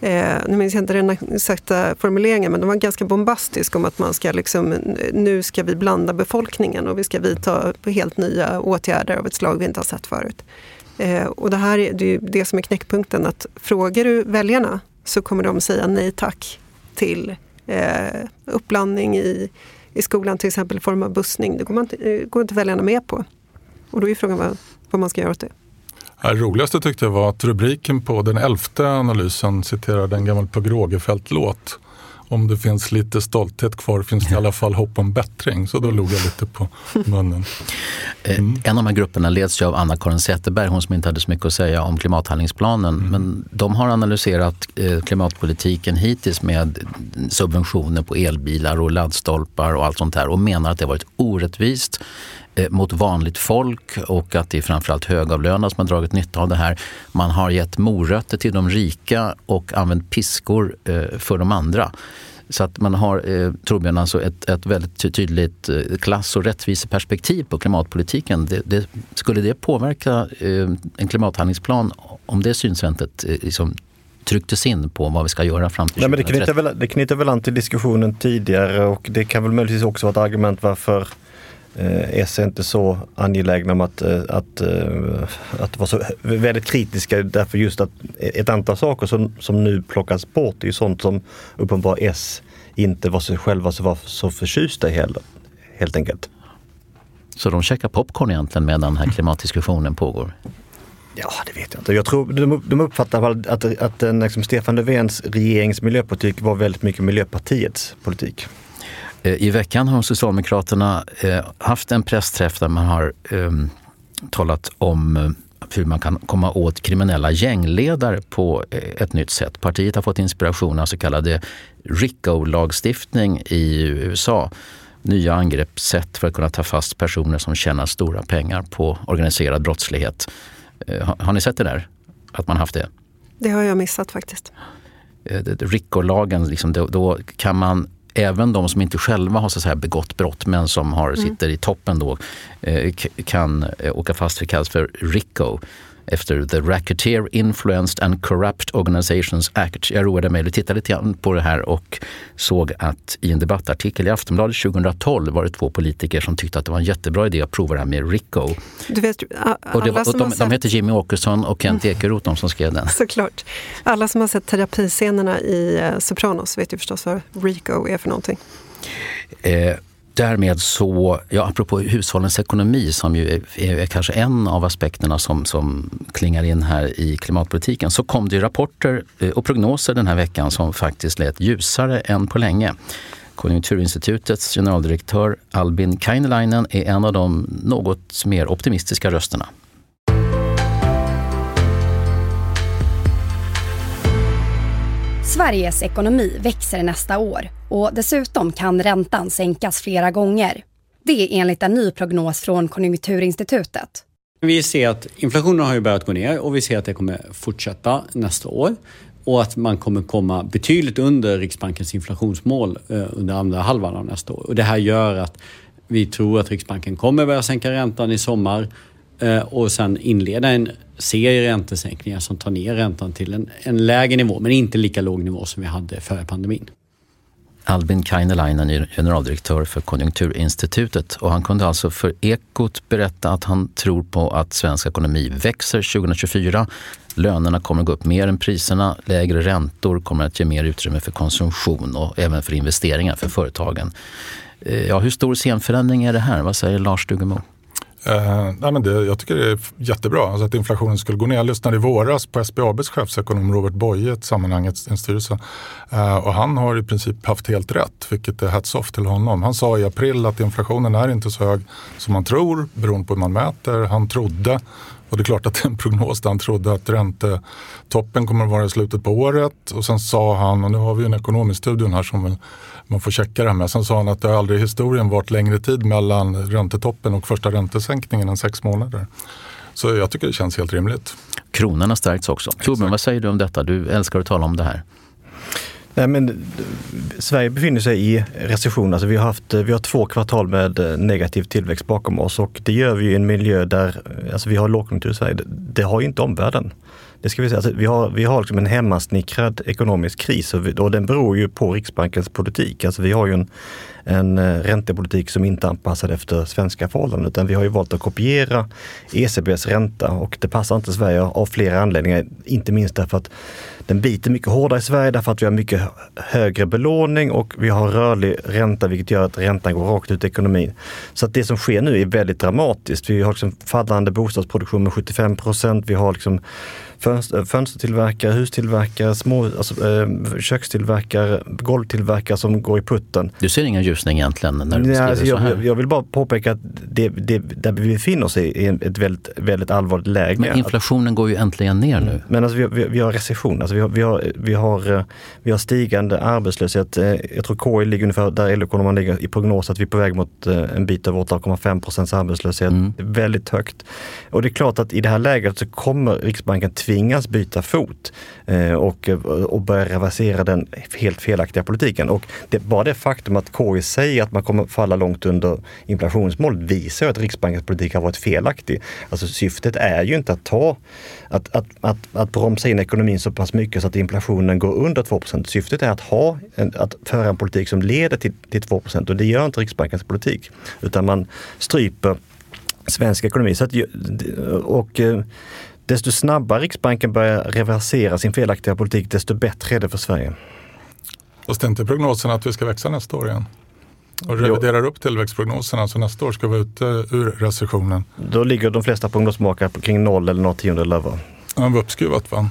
Speaker 12: eh, nu minns jag inte den exakta formuleringen, men de var ganska bombastisk om att man ska liksom, nu ska vi blanda befolkningen och vi ska vidta helt nya åtgärder av ett slag vi inte har sett förut. Eh, och det här är det, det som är knäckpunkten, att frågar du väljarna så kommer de säga nej tack till eh, uppblandning i, i skolan, till exempel i form av bussning. Det går, man, eh, går inte väljarna med på. Och då är frågan vad, vad man ska göra åt det.
Speaker 11: Det roligaste tyckte jag var att rubriken på den elfte analysen citerade en gammal Pugh Rogefeldt-låt om det finns lite stolthet kvar finns det i alla fall hopp om bättring. Så då log jag lite på (laughs) munnen.
Speaker 10: Mm. En av de här grupperna leds ju av Anna-Karin Zetterberg, hon som inte hade så mycket att säga om klimathandlingsplanen. Mm. Men de har analyserat eh, klimatpolitiken hittills med subventioner på elbilar och laddstolpar och allt sånt här och menar att det har varit orättvist eh, mot vanligt folk och att det är framförallt högavlönade som har dragit nytta av det här. Man har gett morötter till de rika och använt piskor för de andra. Så att man har, eh, Torbjörn, alltså ett, ett väldigt tydligt eh, klass och rättviseperspektiv på klimatpolitiken. Det, det, skulle det påverka eh, en klimathandlingsplan om det synsättet eh, liksom, trycktes in på vad vi ska göra fram till 2030?
Speaker 13: Nej, men det, knyter väl, det knyter väl an till diskussionen tidigare och det kan väl möjligtvis också vara ett argument varför Eh, är inte så angelägna om att, eh, att, eh, att vara så väldigt kritiska därför just att ett antal saker som, som nu plockas bort är ju sånt som uppenbart S inte var sig själva så, var så förtjusta i heller, helt enkelt.
Speaker 10: Så de käkar popcorn egentligen medan den här klimatdiskussionen pågår?
Speaker 13: Ja, det vet jag inte. Jag tror de, de uppfattar att, att, att den, liksom, Stefan Löfvens regerings miljöpolitik var väldigt mycket Miljöpartiets politik.
Speaker 10: Eh, I veckan har Socialdemokraterna eh, haft en pressträff där man har ehm, talat om eh, hur man kan komma åt kriminella gängledare på ett nytt sätt. Partiet har fått inspiration av så kallade RICO-lagstiftning i USA. Nya angreppssätt för att kunna ta fast personer som tjänar stora pengar på organiserad brottslighet. Har ni sett det där? Att man haft det?
Speaker 12: Det har jag missat faktiskt.
Speaker 10: RICO-lagen, liksom, då, då, kan man även de som inte själva har så säga, begått brott men som har, mm. sitter i toppen då eh, kan eh, åka fast för kallas för RICO efter The Racketeer Influenced and Corrupt Organizations Act. Jag roade mig att titta lite grann på det här och såg att i en debattartikel i Aftonbladet 2012 var det två politiker som tyckte att det var en jättebra idé att prova det här med RICO.
Speaker 12: Du vet,
Speaker 10: och det var, och de, de heter Jimmy Åkesson och Kent mm. Ekeroth, de som skrev den.
Speaker 12: Såklart. Alla som har sett terapiscenerna i eh, Sopranos vet ju förstås vad RICO är för någonting.
Speaker 10: Eh, därmed så, ja, apropå hushållens ekonomi som ju är, är, kanske en av aspekterna som, som klingar in här i klimatpolitiken, så kom det rapporter eh, och prognoser den här veckan som faktiskt lät ljusare än på länge. Konjunkturinstitutets generaldirektör Albin Kainelainen är en av de något mer optimistiska rösterna.
Speaker 8: Sveriges ekonomi växer nästa år och dessutom kan räntan sänkas flera gånger. Det är enligt en ny prognos från Konjunkturinstitutet.
Speaker 16: Vi ser att inflationen har ju börjat gå ner och vi ser att det kommer fortsätta nästa år och att man kommer komma betydligt under Riksbankens inflationsmål eh, under andra halvan av nästa år. Och det här gör att vi tror att Riksbanken kommer börja sänka räntan i sommar Eh, och sen inleda en serie räntesänkningar som tar ner räntan till en, en lägre nivå, men inte lika låg nivå som vi hade före pandemin.
Speaker 10: Albin Kainelainen är generaldirektör för Konjunkturinstitutet och han kunde alltså för Ekot berätta att han tror på att svensk ekonomi växer 2024. Lönerna kommer att gå upp mer än priserna, lägre räntor kommer att ge mer utrymme för konsumtion och även för investeringar för företagen. Eh, ja, hur stor scenförändring är det här? Vad säger Lars Dugemo?
Speaker 11: Uh, nej men det, jag tycker det är jättebra alltså att inflationen skulle gå ner. Jag lyssnade i våras på SBABs chefsekonom Robert Boye i ett sammanhang i styrelsen. Uh, eh, och han har i princip haft helt rätt, vilket är hats off till honom. Han sa i april att inflationen är inte så hög som man tror, beroende på hur man mäter. Han trodde och det är klart att det är en prognos där han trodde att räntetoppen kommer att vara i slutet på året. Och sen sa han, och nu har vi en ekonomisk studie här som man får checka det här med. Sen sa han att det aldrig i historien varit längre tid mellan räntetoppen och första räntesänkningen än sex månader. Så jag tycker det känns helt rimligt.
Speaker 10: Kronan har stärkts också. Torbjörn, vad säger du om detta? Du älskar att tala om det här.
Speaker 13: Nej, men Sverige befinner sig i recession. Alltså vi, har haft, vi har två kvartal med eh, negativ tillväxt bakom oss och det gör vi i en miljö där alltså vi har lågkonjunktur i Sverige. Det, har ju inte omvärlden. Det ska vi säga. Alltså, vi har, vi har liksom en hemmasnickrad ekonomisk kris och, vi, och den beror ju på Riksbankens politik. Alltså vi har ju en, en eh, räntepolitik som inte är anpassad efter svenska förhållanden utan vi har ju valt att kopiera ECBs ränta och det passar inte Sverige av flera anledningar. Inte minst därför att den biter mycket hårdare i Sverige därför att vi har mycket högre belåning och vi har rörlig ränta vilket gör att räntan går rakt ut i ekonomin. Så att det som sker nu är väldigt dramatiskt. Vi har liksom fallande bostadsproduktion med 75 procent. Vi har liksom fönstertillverkare, hustillverkare, små, alltså, eh, kökstillverkare, golvtillverkare som går i putten.
Speaker 10: Du ser ingen ljusning egentligen när du beskriver
Speaker 13: alltså,
Speaker 10: så här?
Speaker 13: Jag, vill bara påpeka att det, det, där vi befinner oss i är ett väldigt, väldigt allvarligt läge.
Speaker 10: Men inflationen går ju äntligen ner nu.
Speaker 13: Men alltså, vi, vi, vi har recession, alltså, vi, har, vi, har, vi, har, eh, vi har stigande arbetslöshet. Eh, jag tror KI ligger ungefär där LO-ekonomerna ligger i prognos att vi är på väg mot eh, en bit över 8,5 procents arbetslöshet. Mm. Väldigt högt. Och det är klart att i det här läget så kommer Riksbanken tvingas byta fot eh, och, och börja reversera den helt felaktiga politiken. Och det, bara det faktum att KI säger att man kommer falla långt under inflationsmålet visar att Riksbankens politik har varit felaktig. Alltså syftet är ju inte att ta att, att, att, att bromsa in ekonomin så pass mycket så att inflationen går under 2% Syftet är att, ha en, att föra en politik som leder till, till 2% och det gör inte Riksbankens politik. Utan man stryper svensk ekonomi. Så att, och, eh, desto snabbare Riksbanken börjar reversera sin felaktiga politik, desto bättre är det för Sverige.
Speaker 11: Fast är inte prognosen att vi ska växa nästa år igen? Och reviderar jo. upp tillväxtprognoserna så nästa år ska vi vara ute ur recessionen.
Speaker 13: Då ligger de flesta prognosmakare kring noll eller något tiondel över.
Speaker 11: Ja, var uppskruvat va?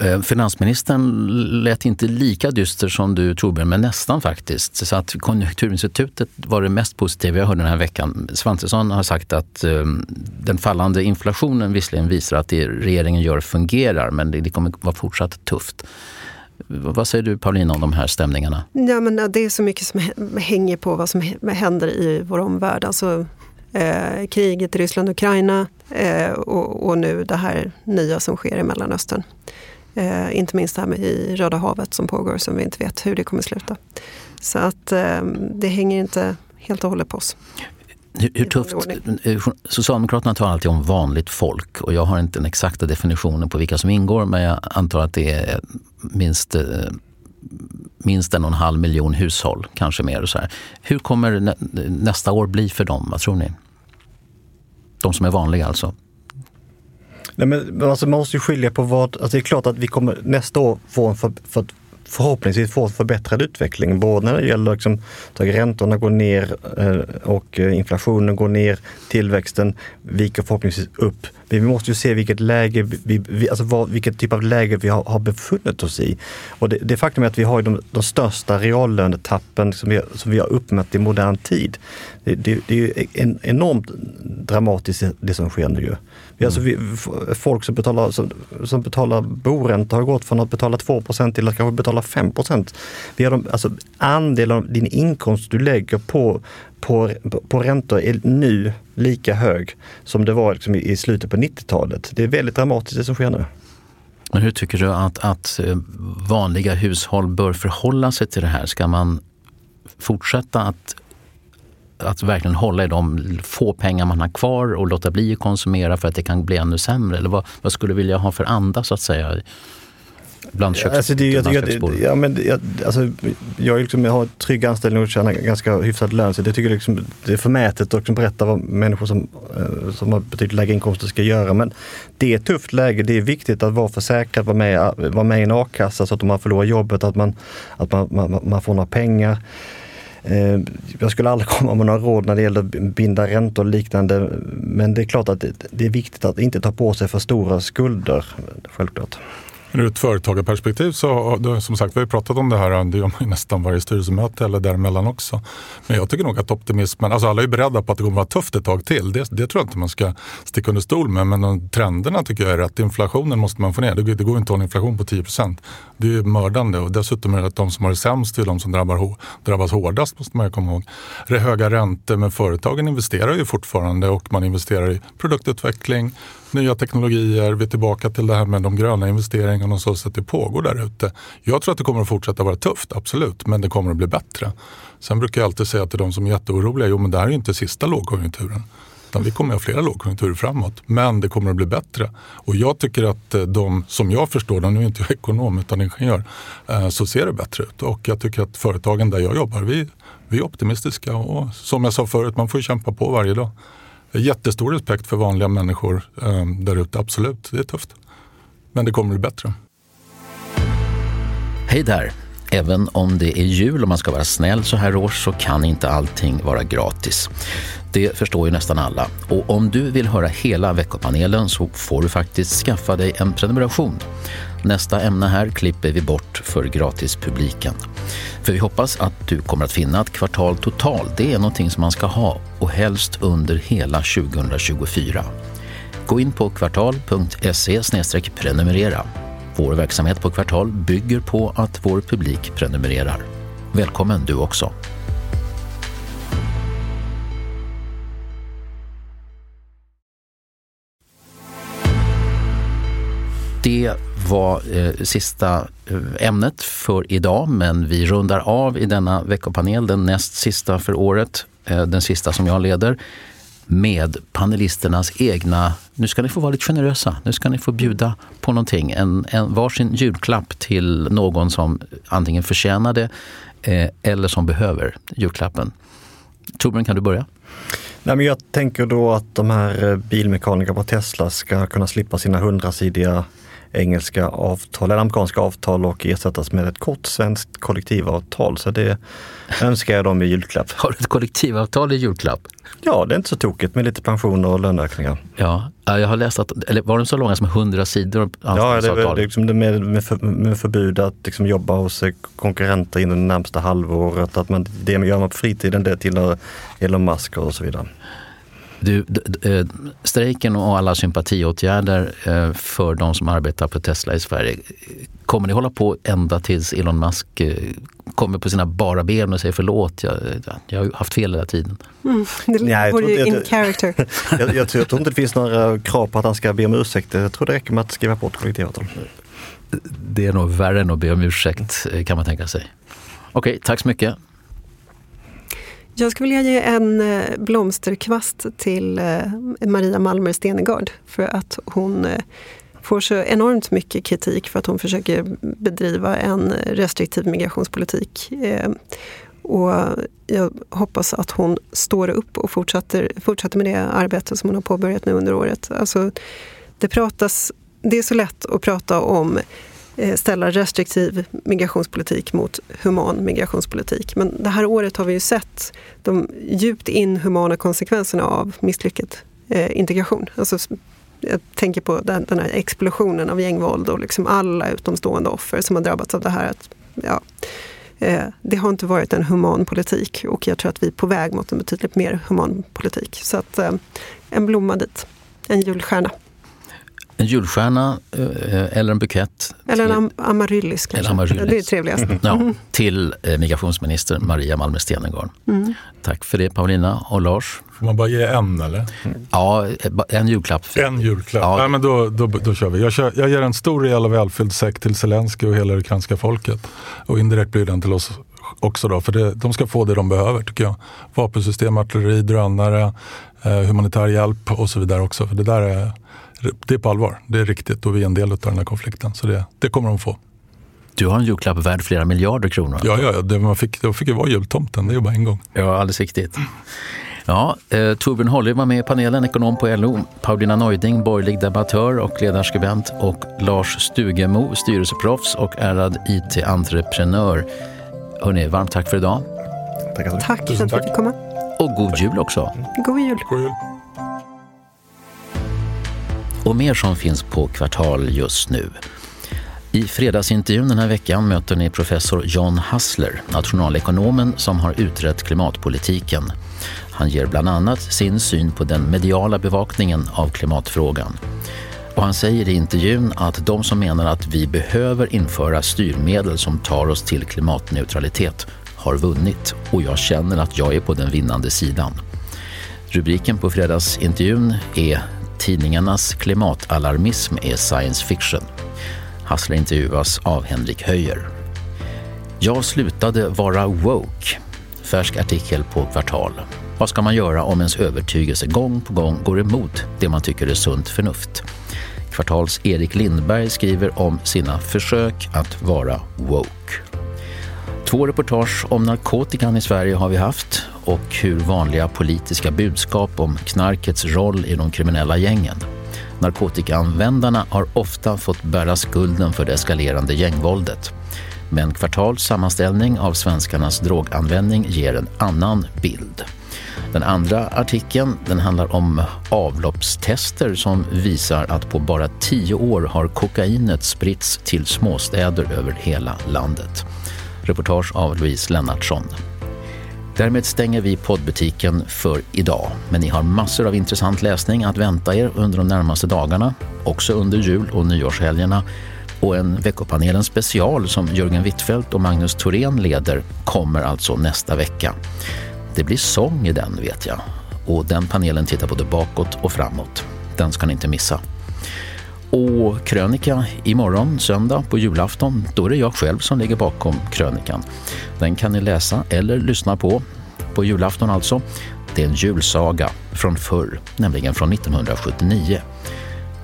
Speaker 10: Eh, finansministern lät inte lika dyster som du Torbjörn, men nästan faktiskt. Så att Konjunkturinstitutet var det mest positiva jag hörde den här veckan. Svantesson har sagt att um, den fallande inflationen visserligen visar att det regeringen gör fungerar, men det, det kommer vara fortsatt tufft. Vad säger du Paulina om de här stämningarna?
Speaker 12: Ja, men det är så mycket som hänger på vad som händer i vår omvärld. Alltså, eh, kriget i Ryssland och Ukraina eh, och, och, nu det här nya som sker i Mellanöstern. Eh, inte minst det här med i Röda havet som pågår som vi inte vet hur det kommer sluta. Så att eh, det hänger inte helt och hållet på oss.
Speaker 10: Hur, hur tufft, eh, Socialdemokraterna talar alltid om vanligt folk och jag har inte den exakta definitionen på vilka som ingår men jag antar att det är minst, eh, minst en och en halv miljon hushåll, kanske mer. Och så här. Hur kommer nästa år bli för dem? Vad tror ni? De som är vanliga alltså.
Speaker 13: Nej, men, alltså, man måste ju skilja på vad... Alltså, det är klart att vi kommer nästa år få en för, för, förhoppningsvis få en förbättrad utveckling. Både när det gäller liksom, att räntorna går ner eh, och eh, inflationen går ner, tillväxten viker förhoppningsvis upp. Vi måste ju se vilket läge vi, vi alltså vad, vilket typ av läge vi har, har befunnit oss i. Och det, det faktum är att vi har de, de största reallönetappen som vi, som vi har uppmätt i modern tid. Det, det, det är ju en, enormt dramatiskt det som sker nu. Vi, alltså, vi, folk som betalar, som, som betalar boränta har gått från att betala 2% till att kanske betala 5 Vi har de, alltså, Andelen av din inkomst du lägger på, på, på räntor är nu lika hög som det var liksom i slutet på 90-talet. Det är väldigt dramatiskt det som sker nu.
Speaker 10: Men hur tycker du att, att eh, vanliga hushåll bör förhålla sig till det här? Ska man fortsätta att att verkligen hålla i de få pengar man har kvar och låta bli att konsumera för att det kan bli ännu sämre? Eller vad, vad skulle du vilja ha för anda så att säga? Bland köks,
Speaker 13: alltså det, jag, jag, ja, men jag, alltså, jag, liksom, jag har trygg anställning och tjänar ganska hyfsad lön. Så jag tycker liksom, det är förmätet att liksom berätta vad människor som, eh, som har betydligt lägre inkomster ska göra. Men det är ett tufft läge. Det är viktigt att vara försäkrad, vara med, vara med i en a-kassa så att om man förlorar jobbet att man, att man, man, man får några pengar. Eh, jag skulle aldrig (laughs) komma med några råd när det gäller att binda räntor och liknande. Men det är klart att det är viktigt att inte ta på sig för stora skulder, självklart.
Speaker 11: Ur ett företagarperspektiv så, som sagt, vi har pratat om det här, det gör man nästan varje styrelsemöte eller däremellan också. Men jag tycker nog att optimismen, alltså alla är beredda på att det kommer att vara tufft ett tag till. Det, det tror jag inte man ska sticka under stol med. Men de, trenderna tycker jag är rätt. Inflationen måste man få ner. Det, det går inte att ha en inflation på 10 procent. Det är mördande och dessutom är det att de som har det sämst är de som drabbar, drabbas hårdast, måste man ju komma ihåg. Det är höga räntor, men företagen investerar ju fortfarande och man investerar i produktutveckling, nya teknologier, vi är tillbaka till det här med de gröna investeringarna och så, så att det pågår där ute. Jag tror att det kommer att fortsätta vara tufft, absolut, men det kommer att bli bättre. Sen brukar jag alltid säga till de som är jätteoroliga, jo men det här är ju inte sista lågkonjunkturen. Utan vi kommer att ha flera lågkonjunkturer framåt, men det kommer att bli bättre. Och jag tycker att eh, de, som jag förstår det, nu är inte jag ekonom utan ingenjör, eh, så ser det bättre ut. Och jag tycker att företagen där jag jobbar, vi, vi är optimistiska. Och som jag sa förut, man får kämpa på varje dag. Jättestor respekt för vanliga människor eh, där ute, absolut. Det är tufft. Men det kommer bli bättre.
Speaker 10: Hej där! Även om det är jul och man ska vara snäll så här års så kan inte allting vara gratis. Det förstår ju nästan alla. Och om du vill höra hela veckopanelen så får du faktiskt skaffa dig en prenumeration. Nästa ämne här klipper vi bort för gratispubliken. För vi hoppas att du kommer att finna att Kvartal Total, det är någonting som man ska ha och helst under hela 2024. Gå in på kvartal.se prenumerera. Vår verksamhet på Kvartal bygger på att vår publik prenumererar. Välkommen du också! Det var eh, sista eh, ämnet för idag, men vi rundar av i denna veckopanel, den näst sista för året, eh, den sista som jag leder, med panelisternas egna, nu ska ni få vara lite generösa, nu ska ni få bjuda på någonting, en, en varsin julklapp till någon som antingen förtjänar det eh, eller som behöver julklappen. Torbjörn, kan du börja?
Speaker 13: Nej, men jag tänker då att de här eh, bilmekanikerna på Tesla ska kunna slippa sina hundrasidiga engelska avtal, eller amerikanska avtal och ersättas med ett kort svenskt kollektivavtal. Så det önskar jag dem i julklapp.
Speaker 10: Har du ett kollektivavtal i julklapp?
Speaker 13: Ja, det är inte så tokigt med lite pensioner och löneökningar.
Speaker 10: Ja, jag har läst att, eller var de så långa som 100 sidor?
Speaker 13: Ja, det är, liksom med, med, för, med förbud att liksom jobba hos konkurrenter inom det närmsta halvåret. Att man, det gör man på fritiden, det tillhör Elon Musk och så vidare.
Speaker 10: Du, eh, strejken och alla sympatiåtgärder eh, för de som arbetar på Tesla i Sverige, kommer ni hålla på ända tills Elon Musk eh, kommer på sina bara ben och säger förlåt, jag, jag har haft fel hela tiden?
Speaker 12: Mm, det Nej, vore ju in character. (laughs)
Speaker 13: jag, jag, jag, tror inte det finns några krav på att han ska be om ursäkt. Jag tror det räcker med att skriva på ett kollektivavtal.
Speaker 10: Det är nog värre än att be om ursäkt kan man tänka sig. Okej, tack så mycket.
Speaker 12: Jag skulle vilja ge en eh, blomsterkvast till eh, Maria Malmer Stenegard för att hon eh, får så enormt mycket kritik för att hon försöker bedriva en restriktiv migrationspolitik. Och jag hoppas att hon står upp och fortsätter, fortsätter med det arbete som hon har påbörjat nu under året. Alltså, det, pratas, det är så lätt att prata om Eh, ställa restriktiv migrationspolitik mot human migrationspolitik. Men det här året har vi ju sett de djupt inhumana konsekvenserna av misslyckad eh, integration. Alltså, jag tänker på den, den här explosionen av gängvåld och liksom alla utomstående offer som har drabbats av det här. Att, ja, eh, det har inte varit en human politik och jag tror att vi är på väg mot en betydligt mer human politik. Så att, en blomma dit, en julstjärna.
Speaker 10: En julstjärna eh, eller en bukett.
Speaker 12: Eller en am amaryllis kanske.
Speaker 10: Amaryllis.
Speaker 12: Det är trevligast.
Speaker 10: Ja, mm. till eh, migrationsminister Maria Malmer Stenergard. Mm. Tack för det Paulina och Lars.
Speaker 11: Får man bara ge en eller?
Speaker 10: Ja, en julklapp.
Speaker 11: En julklapp. Ja. Nej, men då, då, då kör vi. Jag, kör, jag ger en stor, rejäl och välfylld säck till Zelensky och hela det ukrainska folket. Och indirekt blir den till oss också då, för det, de ska få det de behöver tycker jag. Vapensystem, artilleri, drönare, eh, humanitär hjälp och så vidare också. För det där är det är på allvar. Det är riktigt och vi är en del av den här konflikten. Så det, det kommer de få.
Speaker 10: Du har en julklapp värd flera miljarder kronor.
Speaker 11: Ja, ja det man fick, det fick ju vara jultomten. Det är ju bara en gång.
Speaker 10: Ja, alldeles riktigt. Ja, eh, Torbjörn Holly var med i panelen, ekonom på LO. Paulina Neuding, borgerlig debattör och ledarskribent. Och Lars Stugemo, styrelseproffs och ärad IT-entreprenör. Hörrni, varmt tack för idag.
Speaker 13: Tack,
Speaker 12: tack för att du fick komma.
Speaker 10: Och god jul också.
Speaker 12: God jul.
Speaker 11: God jul
Speaker 10: och mer som finns på Kvartal just nu. I fredagsintervjun den här veckan möter ni professor John Hassler, nationalekonomen som har utrett klimatpolitiken. Han ger bland annat sin syn på den mediala bevakningen av klimatfrågan. Och han säger i intervjun att de som menar att vi behöver införa styrmedel som tar oss till klimatneutralitet har vunnit och jag känner att jag är på den vinnande sidan. Rubriken på fredagsintervjun är tidningarnas klimatalarmism är science fiction. Hassler intervjuas av Henrik Höjer. Jag slutade vara woke. Färsk artikel på Kvartal. Vad ska man göra om ens övertygelse gång på gång går emot det man tycker är sunt förnuft? Kvartals Erik Lindberg skriver om sina försök att vara woke. Två reportage om narkotikan i Sverige har vi haft och hur vanliga politiska budskap om knarkets roll i de kriminella gängen. Narkotikaanvändarna har ofta fått bära skulden för det eskalerande gängvåldet. Men Kvartals sammanställning av svenskarnas droganvändning ger en annan bild. Den andra artikeln den handlar om avloppstester som visar att på bara tio år har kokainet spritts till småstäder över hela landet. Reportage av Louise Lennartsson. Därmed stänger vi poddbutiken för idag. Men ni har massor av intressant läsning att vänta er under de närmaste dagarna, också under jul och nyårshelgerna. Och en veckopanelen special som Jörgen Wittfeldt och Magnus Thorén leder kommer alltså nästa vecka. Det blir sång i den vet jag. Och den panelen tittar både bakåt och framåt. Den ska ni inte missa. Och krönika imorgon, söndag på julafton, då är det jag själv som ligger bakom krönikan. Den kan ni läsa eller lyssna på, på julafton alltså. Det är en julsaga från förr, nämligen från 1979.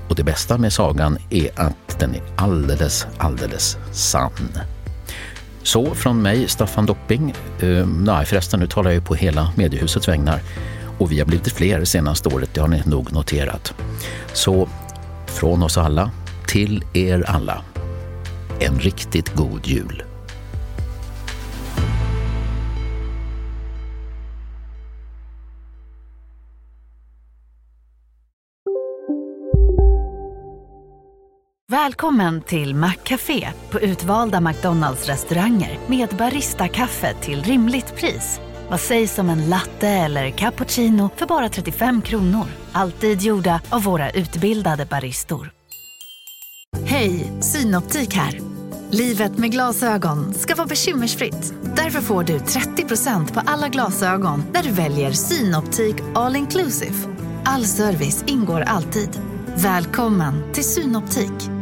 Speaker 10: Och det bästa med sagan är att den är alldeles, alldeles sann. Så från mig, Staffan Dopping. Uh, nej, förresten, nu talar jag ju på hela mediehusets vägnar. Och vi har blivit fler senaste året, det har ni nog noterat. Så från oss alla till er alla. En riktigt god jul.
Speaker 15: Välkommen till Maccafé på utvalda McDonalds restauranger med Baristakaffe till rimligt pris. Vad sägs om en latte eller cappuccino för bara 35 kronor? Alltid gjorda av våra utbildade baristor. Hej, Synoptik här. Livet med glasögon ska vara bekymmersfritt. Därför får du 30% på alla glasögon när du väljer Synoptik All Inclusive. All service ingår alltid. Välkommen till Synoptik.